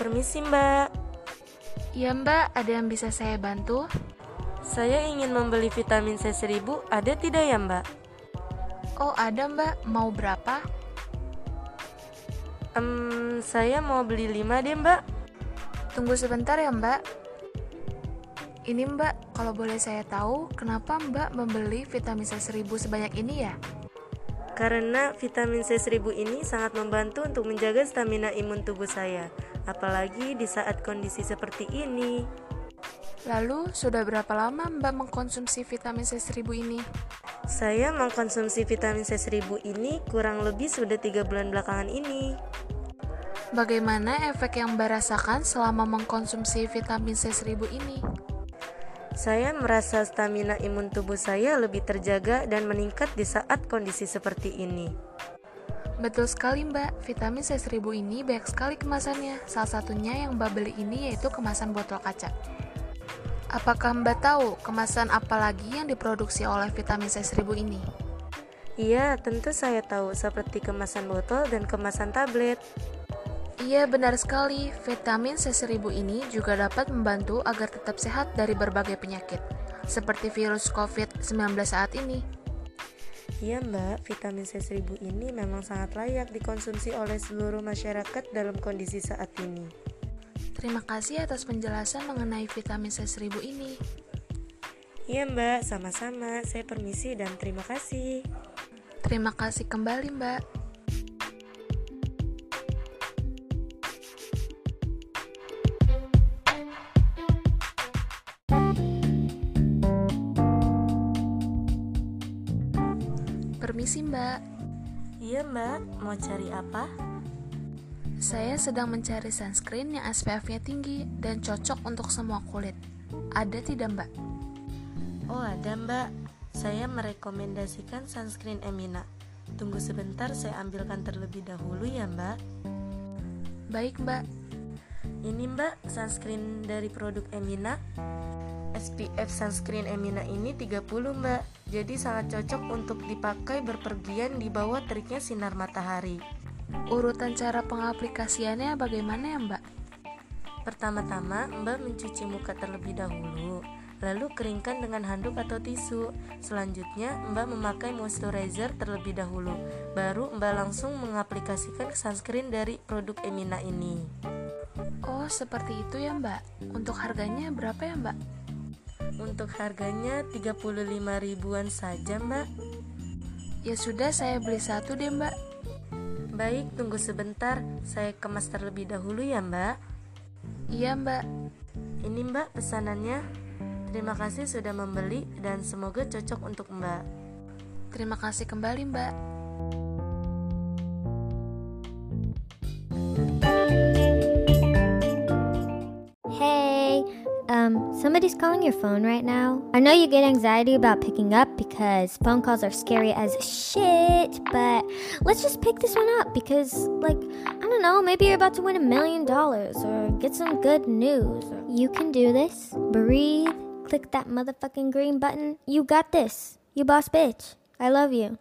Permisi mbak, Iya mbak, ada yang bisa saya bantu? saya ingin membeli vitamin C 1000, ada tidak ya mbak? Oh ada mbak, mau berapa? Em, saya mau beli 5 deh mbak. Tunggu sebentar ya mbak. Ini mbak, kalau boleh saya tahu, kenapa mbak membeli vitamin C 1000 sebanyak ini ya? Karena vitamin C 1000 ini sangat membantu untuk menjaga stamina imun tubuh saya, apalagi di saat kondisi seperti ini. Lalu, sudah berapa lama mbak mengkonsumsi vitamin C 1000 ini? Saya mengkonsumsi vitamin C 1000 ini kurang lebih sudah tiga bulan belakangan ini. Bagaimana efek yang mbak rasakan selama mengkonsumsi vitamin C 1000 ini? Saya merasa stamina imun tubuh saya lebih terjaga dan meningkat di saat kondisi seperti ini. Betul sekali mbak, vitamin C 1000 ini banyak sekali kemasannya. Salah satunya yang mbak beli ini yaitu kemasan botol kaca. Apakah mbak tahu kemasan apa lagi yang diproduksi oleh vitamin C 1000 ini? Iya, tentu saya tahu seperti kemasan botol dan kemasan tablet. Iya benar sekali, vitamin C1000 ini juga dapat membantu agar tetap sehat dari berbagai penyakit, seperti virus COVID-19 saat ini. Iya mbak, vitamin C1000 ini memang sangat layak dikonsumsi oleh seluruh masyarakat dalam kondisi saat ini. Terima kasih atas penjelasan mengenai vitamin C1000 ini. Iya mbak, sama-sama. Saya permisi dan terima kasih. Terima kasih kembali mbak. Permisi mbak, Iya mbak, mau cari apa? saya sedang mencari sunscreen yang SPF-nya tinggi dan cocok untuk semua kulit. Ada tidak mbak? Oh ada mbak, saya merekomendasikan sunscreen Emina. Tunggu sebentar, saya ambilkan terlebih dahulu ya mbak. Baik mbak, Ini mbak, sunscreen dari produk Emina. SPF sunscreen Emina ini 30 mbak, jadi sangat cocok untuk dipakai berpergian di bawah teriknya sinar matahari. urutan cara pengaplikasiannya bagaimana ya mbak? Pertama-tama, Mbak mencuci muka terlebih dahulu, lalu keringkan dengan handuk atau tisu. Selanjutnya, Mbak memakai moisturizer terlebih dahulu, baru Mbak langsung mengaplikasikan sunscreen dari produk Emina ini. Oh seperti itu ya mbak. Untuk harganya berapa ya mbak? Untuk harganya 35 ribuan saja, Mbak. Ya sudah saya beli satu deh mbak. Baik, tunggu sebentar, saya kemas terlebih dahulu ya, Mbak. Iya mbak. Ini Mbak pesanannya. Terima kasih sudah membeli dan semoga cocok untuk Mbak. Terima kasih kembali mbak. Um, somebody's calling your phone right now. I know you get anxiety about picking up because phone calls are scary as shit, but let's just pick this one up because, like, I don't know, maybe you're about to win a million dollars or get some good news. You can do this. Breathe. Click that motherfucking green button. You got this. You boss bitch. I love you.